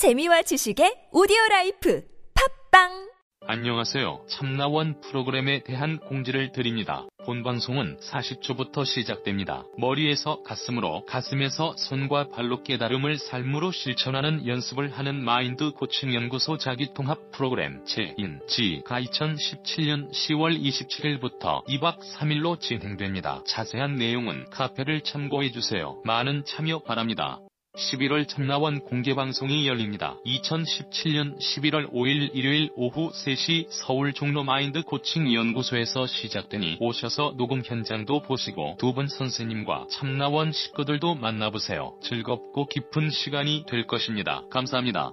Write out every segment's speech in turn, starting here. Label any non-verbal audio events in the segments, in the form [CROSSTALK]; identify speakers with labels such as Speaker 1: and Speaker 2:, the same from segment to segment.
Speaker 1: 재미와 지식의 오디오 라이프 팟빵
Speaker 2: 안녕하세요. 참나원 프로그램에 대한 공지를 드립니다. 본 방송은 40초부터 시작됩니다. 머리에서 가슴으로, 가슴에서 손과 발로 깨달음을 삶으로 실천하는 연습을 하는 마인드 코칭 연구소 자기통합 프로그램 제1기가 2017년 10월 27일부터 2박 3일로 진행됩니다. 자세한 내용은 카페를 참고해주세요. 많은 참여 바랍니다. 11월 참나원 공개방송이 열립니다. 2017년 11월 5일 일요일 오후 3시 서울 종로 마인드 코칭 연구소에서 시작되니 오셔서 녹음 현장도 보시고 두 분 선생님과 참나원 식구들도 만나보세요. 즐겁고 깊은 시간이 될 것입니다. 감사합니다.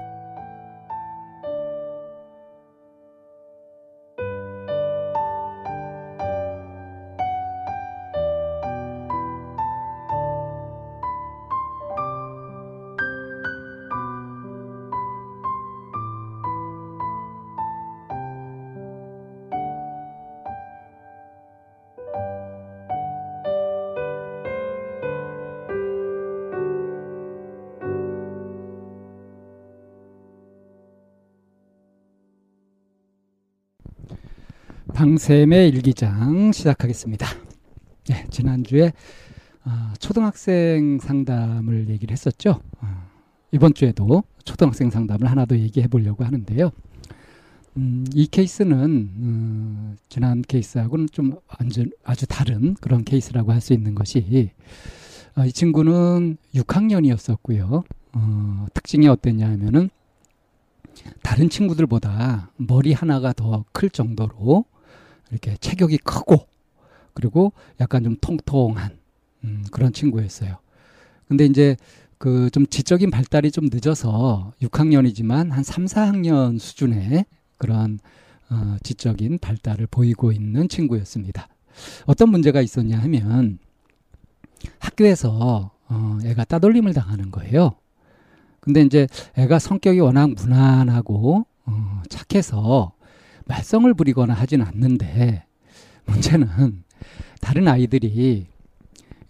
Speaker 3: 방샘의 일기장 시작하겠습니다. 네, 지난주에 어, 초등학생 상담을 얘기를 했었죠. 어, 이번 주에도 초등학생 상담을 하나 더 얘기해 보려고 하는데요. 음, 이 케이스는 어, 지난 케이스하고는 좀 완전 아주 다른 그런 케이스라고 할 수 있는 것이 어, 이 친구는 6학년이었었고요. 어, 특징이 어땠냐 하면은 다른 친구들보다 머리 하나가 더 클 정도로 이렇게 체격이 크고 그리고 약간 좀 통통한 음, 그런 친구였어요. 근데 이제 그 좀 지적인 발달이 좀 늦어서 6학년이지만 한 3, 4학년 수준의 그런 어, 지적인 발달을 보이고 있는 친구였습니다. 어떤 문제가 있었냐 하면 학교에서 어, 애가 따돌림을 당하는 거예요. 근데 이제 애가 성격이 워낙 무난하고 어, 착해서 말썽을 부리거나 하진 않는데 문제는 다른 아이들이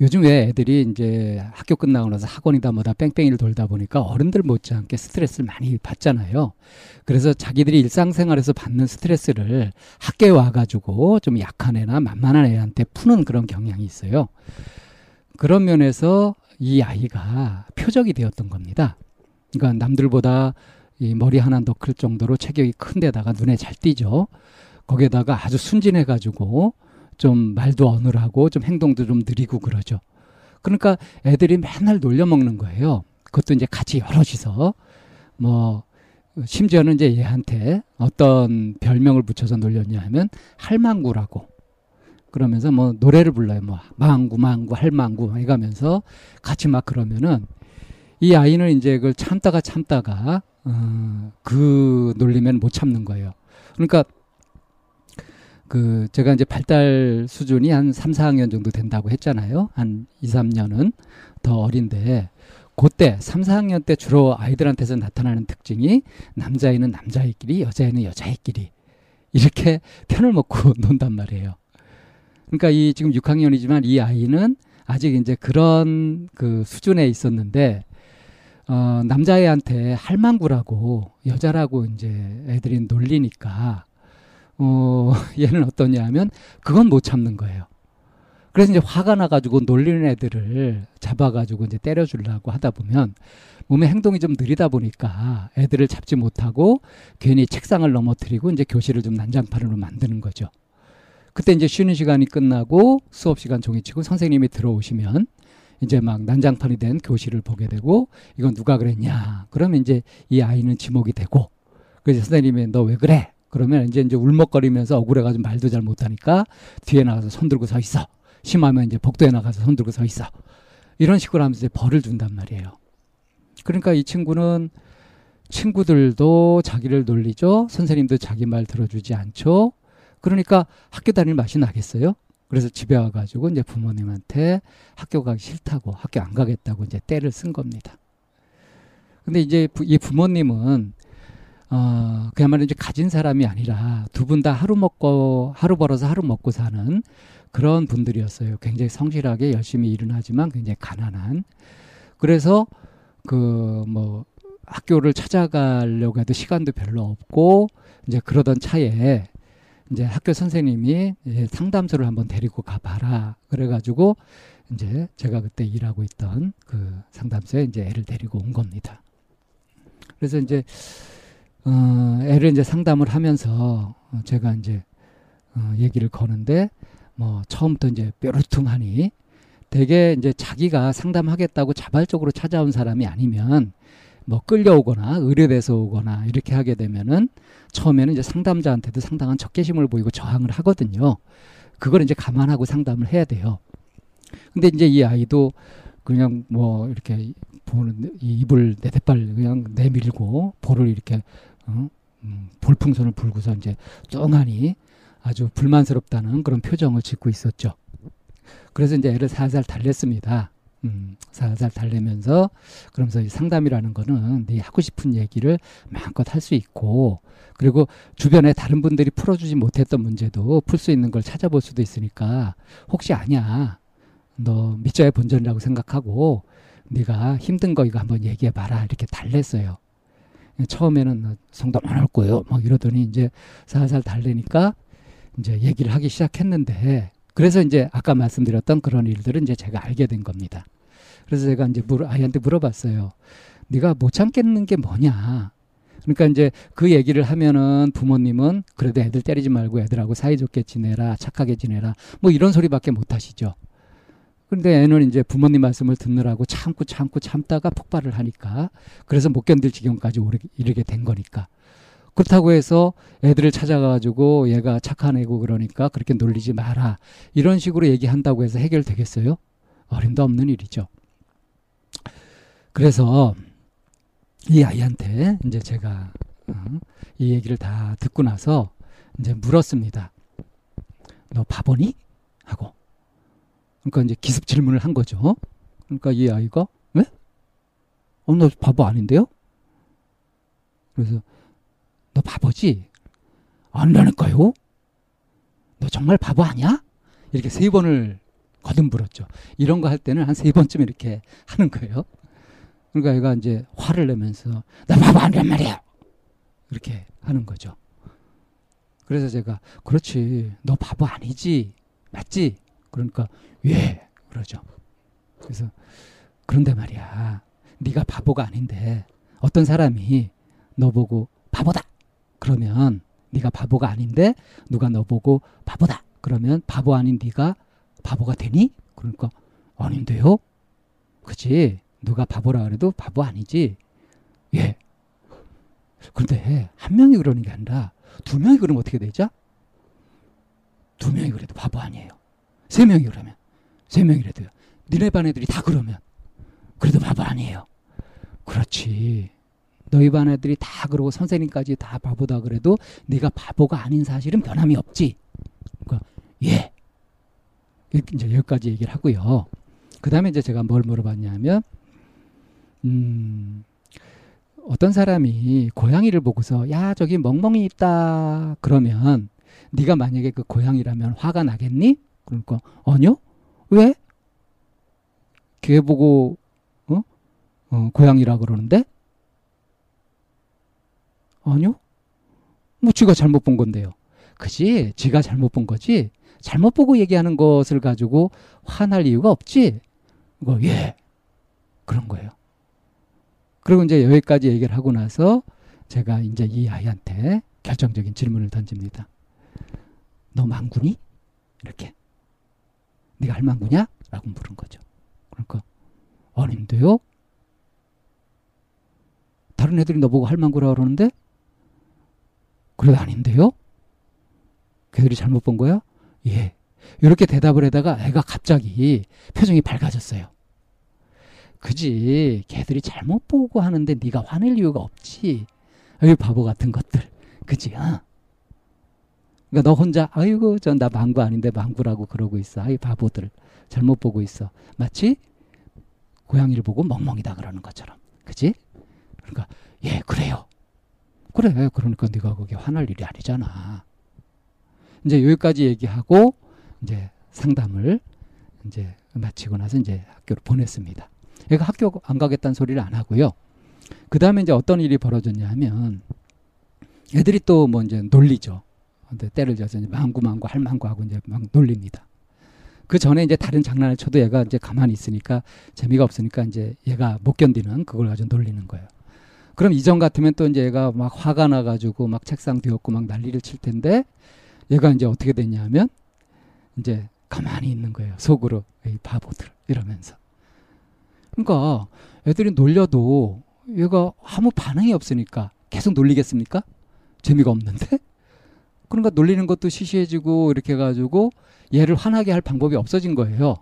Speaker 3: 요즘 왜 애들이 이제 학교 끝나고 나서 학원이다 뭐다 뺑뺑이를 돌다 보니까 어른들 못지않게 스트레스를 많이 받잖아요. 그래서 자기들이 일상생활에서 받는 스트레스를 학교에 와가지고 좀 약한 애나 만만한 애한테 푸는 그런 경향이 있어요. 그런 면에서 이 아이가 표적이 되었던 겁니다. 그러니까 남들보다 이 머리 하나 더클 정도로 체격이 큰 데다가 눈에 잘 띄죠. 거기에다가 아주 순진해가지고 좀 말도 어눌하고 좀 행동도 좀 느리고 그러죠. 그러니까 애들이 맨날 놀려먹는 거예요. 그것도 이제 같이 여럿이서 뭐 심지어는 이제 얘한테 어떤 별명을 붙여서 놀렸냐 하면 할망구라고 그러면서 뭐 노래를 불러요. 뭐 망구 망구 할망구 해가면서 같이 막 그러면은 이 아이는 이제 그걸 참다가 참다가 어, 그 놀리면 못 참는 거예요. 그러니까 그 제가 이제 발달 수준이 한 3, 4학년 정도 된다고 했잖아요. 한 2, 3년은 더 어린데 그때 3, 4학년 때 주로 아이들한테서 나타나는 특징이 남자애는 남자애끼리, 여자애는 여자애끼리 이렇게 편을 먹고 [LAUGHS] 논단 말이에요. 그러니까 이 지금 6학년이지만 이 아이는 아직 이제 그런 그 수준에 있었는데 어, 남자애한테 할망구라고 여자라고 이제 애들이 놀리니까 어, [LAUGHS] 얘는 어떠냐 하면 그건 못 참는 거예요. 그래서 이제 화가 나가지고 놀리는 애들을 잡아가지고 이제 때려주려고 하다 보면 몸의 행동이 좀 느리다 보니까 애들을 잡지 못하고 괜히 책상을 넘어뜨리고 이제 교실을 좀 난장판으로 만드는 거죠. 그때 이제 쉬는 시간이 끝나고 수업 시간 종이 치고 선생님이 들어오시면 이제 막 난장판이 된 교실을 보게 되고 이건 누가 그랬냐. 그러면 이제 이 아이는 지목이 되고 그래서 선생님이 너 왜 그래? 그러면 이제 이제 울먹거리면서 억울해가지고 말도 잘 못하니까 뒤에 나가서 손 들고 서 있어. 심하면 이제 복도에 나가서 손 들고 서 있어. 이런 식으로 하면서 이제 벌을 준단 말이에요. 그러니까 이 친구는 친구들도 자기를 놀리죠. 선생님도 자기 말 들어주지 않죠. 그러니까 학교 다닐 맛이 나겠어요? 그래서 집에 와가지고 이제 부모님한테 학교 가기 싫다고 학교 안 가겠다고 이제 때를 쓴 겁니다. 근데 이제 이 부모님은 어, 그야말로 이제 가진 사람이 아니라 두 분 다 하루 먹고, 하루 벌어서 하루 먹고 사는 그런 분들이었어요. 굉장히 성실하게 열심히 일은 하지만 굉장히 가난한. 그래서 그 뭐 학교를 찾아가려고 해도 시간도 별로 없고 이제 그러던 차에 이제 학교 선생님이 이제 상담소를 한번 데리고 가봐라. 그래가지고 이제 제가 그때 일하고 있던 그 상담소에 이제 애를 데리고 온 겁니다. 그래서 이제 어, 애를 이제 상담을 하면서 어, 제가 이제 어, 얘기를 거는데 뭐 처음부터 이제 뾰루퉁하니 되게 이제 자기가 상담하겠다고 자발적으로 찾아온 사람이 아니면 뭐 끌려오거나 의뢰돼서 오거나 이렇게 하게 되면은 처음에는 이제 상담자한테도 상당한 적개심을 보이고 저항을 하거든요. 그걸 이제 감안하고 상담을 해야 돼요. 근데 이제 이 아이도 그냥 뭐 이렇게 보는 이 입을 내대발 그냥 내밀고 볼을 이렇게 어? 음, 볼풍선을 불고서 이제 뚱하니 아주 불만스럽다는 그런 표정을 짓고 있었죠. 그래서 이제 애를 살살 달랬습니다. 음, 살살 달래면서 그러면서 상담이라는 거는 네 하고 싶은 얘기를 마음껏 할 수 있고 그리고 주변에 다른 분들이 풀어주지 못했던 문제도 풀 수 있는 걸 찾아볼 수도 있으니까 혹시 아냐 너 밑자의 본전이라고 생각하고 네가 힘든 거 이거 한번 얘기해 봐라 이렇게 달랬어요. 처음에는 성담 안 할 거예요. 막 이러더니 이제 살살 달래니까 이제 얘기를 하기 시작했는데 그래서 이제 아까 말씀드렸던 그런 일들은 이제 제가 알게 된 겁니다. 그래서 제가 이제 물, 아이한테 물어봤어요. 네가 못 참겠는 게 뭐냐? 그러니까 이제 그 얘기를 하면은 부모님은 그래도 애들 때리지 말고 애들하고 사이좋게 지내라, 착하게 지내라, 뭐 이런 소리밖에 못 하시죠. 근데 애는 이제 부모님 말씀을 듣느라고 참고 참고 참다가 폭발을 하니까 그래서 못 견딜 지경까지 오르, 이르게 된 거니까. 그렇다고 해서 애들을 찾아가지고 얘가 착한 애고 그러니까 그렇게 놀리지 마라. 이런 식으로 얘기한다고 해서 해결되겠어요? 어림도 없는 일이죠. 그래서 이 아이한테 이제 제가 어, 이 얘기를 다 듣고 나서 이제 물었습니다. 너 바보니? 하고. 그러니까 이제 기습 질문을 한 거죠. 그러니까 이 아이가 왜? 어, 너 바보 아닌데요? 그래서 너 바보지? 아니라니까요? 너 정말 바보 아니야? 이렇게 세 번을 거듭물었죠. 이런 거 할 때는 한 세 번쯤 이렇게 하는 거예요. 그러니까 얘가 이제 화를 내면서 나 바보 아니란 말이야. 이렇게 하는 거죠. 그래서 제가 그렇지 너 바보 아니지 맞지? 그러니까 예 그러죠. 그래서 그런데 말이야 네가 바보가 아닌데 어떤 사람이 너 보고 그러면 네가 바보가 아닌데 누가 너 보고 바보다 그러면 바보 아닌 네가 바보가 되니? 그러니까 아닌데요. 그지? 누가 바보라 그래도 바보 아니지. 예. 그런데 한 명이 그러는 게 아니라 두 명이 그러면 어떻게 되죠? 두 명이 그래도 바보 아니에요. 세 명이 그러면 세 명이라도요. 니네 반 애들이 다 그러면 그래도 바보 아니에요. 그렇지. 너희 반 애들이 다 그러고 선생님까지 다 바보다 그래도 네가 바보가 아닌 사실은 변함이 없지. 그러니까 예. 이제 여기까지 얘기를 하고요. 그 다음에 이제 제가 뭘 물어봤냐면, 음, 어떤 사람이 고양이를 보고서 야 저기 멍멍이 있다 그러면 네가 만약에 그 고양이라면 화가 나겠니? 그러니까 아니요. 왜? 걔 보고 어? 어 고양이라 그러는데? 아니요. 뭐 지가 잘못 본 건데요. 그지? 지가 잘못 본 거지. 잘못 보고 얘기하는 것을 가지고 화날 이유가 없지. 뭐 예. 그런 거예요. 그리고 이제 여기까지 얘기를 하고 나서 제가 이제 이 아이한테 결정적인 질문을 던집니다. 너 망구니? 이렇게. 네가 할 망구냐? 라고 물은 거죠. 그러니까 아닌데요? 다른 애들이 너보고 할 망구라 그러는데 그래도 아닌데요? 걔들이 잘못 본 거야? 예. 이렇게 대답을 하다가 애가 갑자기 표정이 밝아졌어요. 그지. 걔들이 잘못 보고 하는데 네가 화낼 이유가 없지. 아유 바보 같은 것들. 그지. 어? 그러니까 너 혼자 아이고 전 나 망구 아닌데 망구라고 그러고 있어. 아이 바보들 잘못 보고 있어. 마치 고양이를 보고 멍멍이다 그러는 것처럼. 그지? 그러니까 예 그래요. 그래 그러니까 네가 거기 화날 일이 아니잖아. 이제 여기까지 얘기하고 이제 상담을 이제 마치고 나서 이제 학교로 보냈습니다. 얘가 학교 안 가겠다는 소리를 안 하고요. 그 다음에 이제 어떤 일이 벌어졌냐 하면 애들이 또 뭐 이제 놀리죠. 근데 때를 져서 이제 망구망구 할망구 하고 이제 막 놀립니다. 그 전에 이제 다른 장난을 쳐도 얘가 이제 가만히 있으니까 재미가 없으니까 이제 얘가 못 견디는 그걸 가지고 놀리는 거예요. 그럼 이전 같으면 또 이제 얘가 막 화가 나가지고 막 책상 뒤엎고 막 난리를 칠 텐데 얘가 이제 어떻게 됐냐면 이제 가만히 있는 거예요. 속으로 이 바보들 이러면서. 그러니까 애들이 놀려도 얘가 아무 반응이 없으니까 계속 놀리겠습니까? 재미가 없는데. 그러니까 놀리는 것도 시시해지고 이렇게 해가지고 얘를 화나게 할 방법이 없어진 거예요.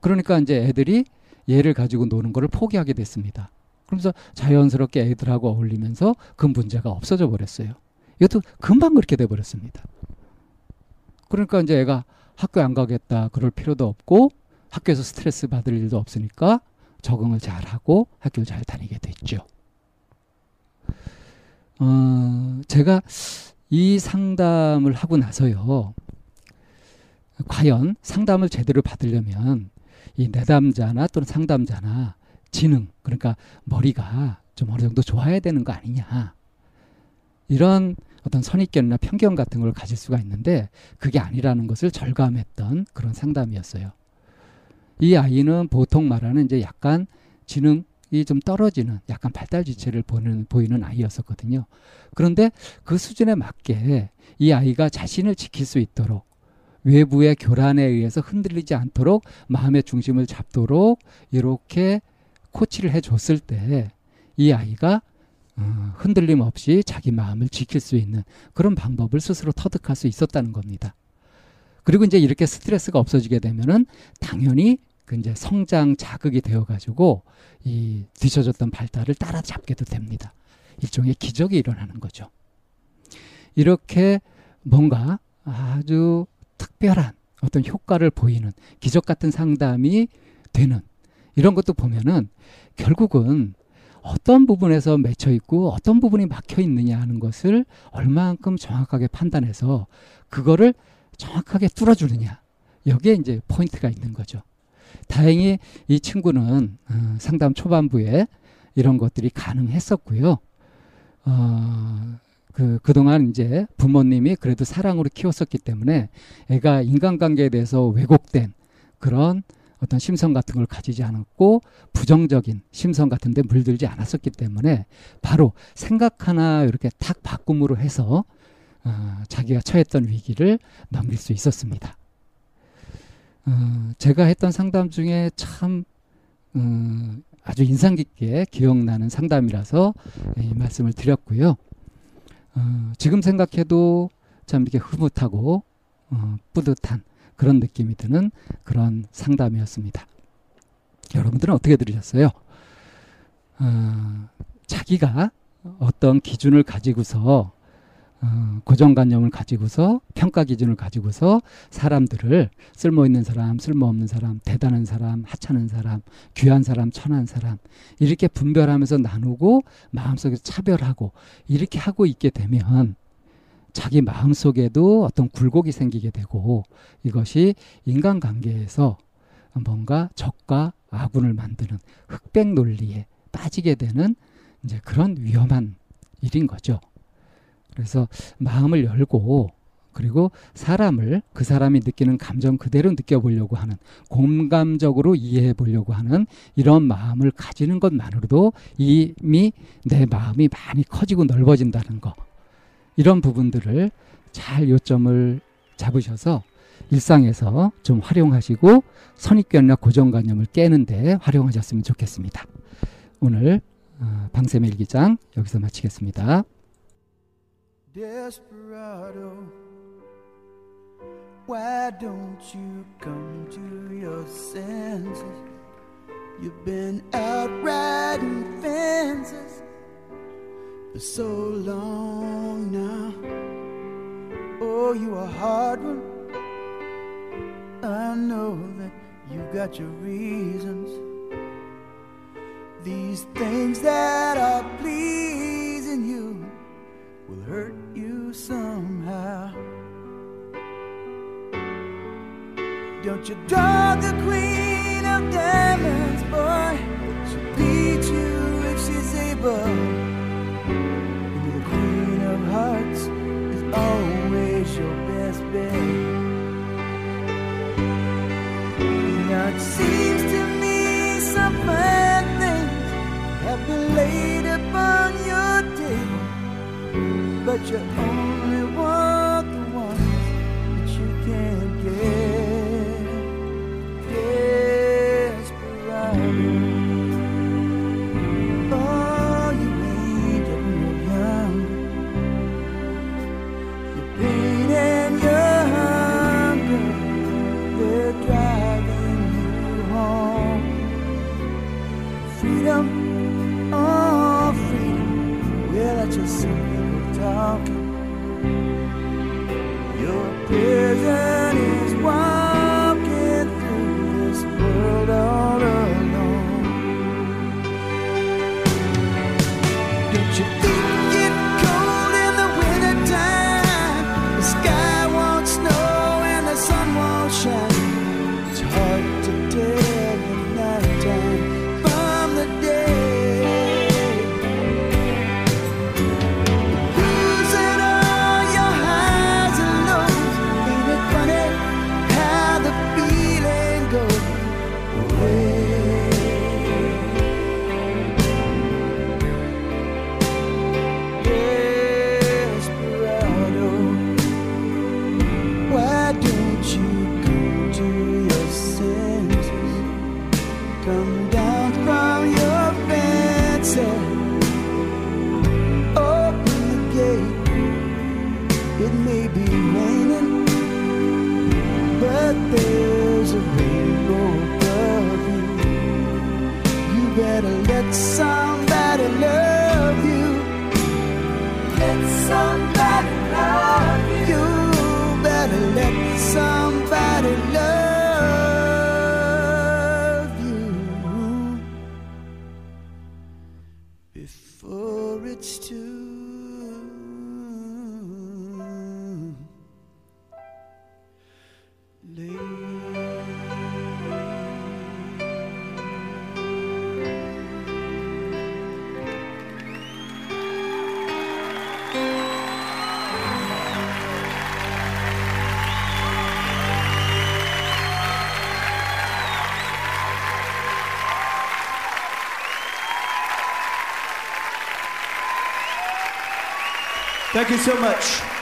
Speaker 3: 그러니까 이제 애들이 얘를 가지고 노는 거를 포기하게 됐습니다. 그러면서 자연스럽게 애들하고 어울리면서 그 문제가 없어져 버렸어요. 이것도 금방 그렇게 돼 버렸습니다. 그러니까 이제 애가 학교 안 가겠다 그럴 필요도 없고 학교에서 스트레스 받을 일도 없으니까 적응을 잘 하고 학교를 잘 다니게 됐죠. 어, 제가 이 상담을 하고 나서요. 과연 상담을 제대로 받으려면 이 내담자나 또는 상담자나 지능 그러니까 머리가 좀 어느 정도 좋아야 되는 거 아니냐 이런 어떤 선입견이나 편견 같은 걸 가질 수가 있는데 그게 아니라는 것을 절감했던 그런 상담이었어요. 이 아이는 보통 말하는 이제 약간 지능이 좀 떨어지는 약간 발달 지체를 보이는, 보이는 아이였었거든요. 그런데 그 수준에 맞게 이 아이가 자신을 지킬 수 있도록 외부의 교란에 의해서 흔들리지 않도록 마음의 중심을 잡도록 이렇게 코치를 해줬을 때 이 아이가 어, 흔들림 없이 자기 마음을 지킬 수 있는 그런 방법을 스스로 터득할 수 있었다는 겁니다. 그리고 이제 이렇게 스트레스가 없어지게 되면은 당연히 그 이제 성장 자극이 되어 가지고 이 뒤쳐졌던 발달을 따라잡게도 됩니다. 일종의 기적이 일어나는 거죠. 이렇게 뭔가 아주 특별한 어떤 효과를 보이는 기적 같은 상담이 되는 이런 것도 보면은 결국은 어떤 부분에서 맺혀 있고 어떤 부분이 막혀 있느냐 하는 것을 얼마만큼 정확하게 판단해서 그거를 정확하게 뚫어주느냐 여기에 이제 포인트가 있는 거죠. 다행히 이 친구는 어, 상담 초반부에 이런 것들이 가능했었고요. 어, 그, 그동안 이제 부모님이 그래도 사랑으로 키웠었기 때문에 애가 인간관계에 대해서 왜곡된 그런 어떤 심성 같은 걸 가지지 않았고 부정적인 심성 같은 데 물들지 않았었기 때문에 바로 생각 하나 이렇게 탁 바꿈으로 해서 어, 자기가 처했던 위기를 넘길 수 있었습니다. 어, 제가 했던 상담 중에 참 어, 아주 인상 깊게 기억나는 상담이라서 이 말씀을 드렸고요. 어, 지금 생각해도 참 이렇게 흐뭇하고 어, 뿌듯한 그런 느낌이 드는 그런 상담이었습니다. 여러분들은 어떻게 들으셨어요? 어, 자기가 어떤 기준을 가지고서 어, 고정관념을 가지고서 평가 기준을 가지고서 사람들을 쓸모 있는 사람, 쓸모 없는 사람, 대단한 사람, 하찮은 사람, 귀한 사람, 천한 사람 이렇게 분별하면서 나누고 마음속에서 차별하고 이렇게 하고 있게 되면 자기 마음 속에도 어떤 굴곡이 생기게 되고 이것이 인간관계에서 뭔가 적과 아군을 만드는 흑백 논리에 빠지게 되는 이제 그런 위험한 일인 거죠. 그래서 마음을 열고 그리고 사람을 그 사람이 느끼는 감정 그대로 느껴보려고 하는 공감적으로 이해해 보려고 하는 이런 마음을 가지는 것만으로도 이미 내 마음이 많이 커지고 넓어진다는 거 이런 부분들을 잘 요점을 잡으셔서 일상에서 좀 활용하시고 선입견이나 고정관념을 깨는데 활용하셨으면 좋겠습니다. 오늘 어, 방쌤의 일기장 여기서 마치겠습니다.
Speaker 4: Why don't you come to your senses? You've been out riding fences so long now. Oh, you a hard one. I know that you got your reasons. These things that are pleasing you will hurt you somehow. Don't you draw the queen of diamonds, boy? She'll beat you if she's able. But you Thank you so much.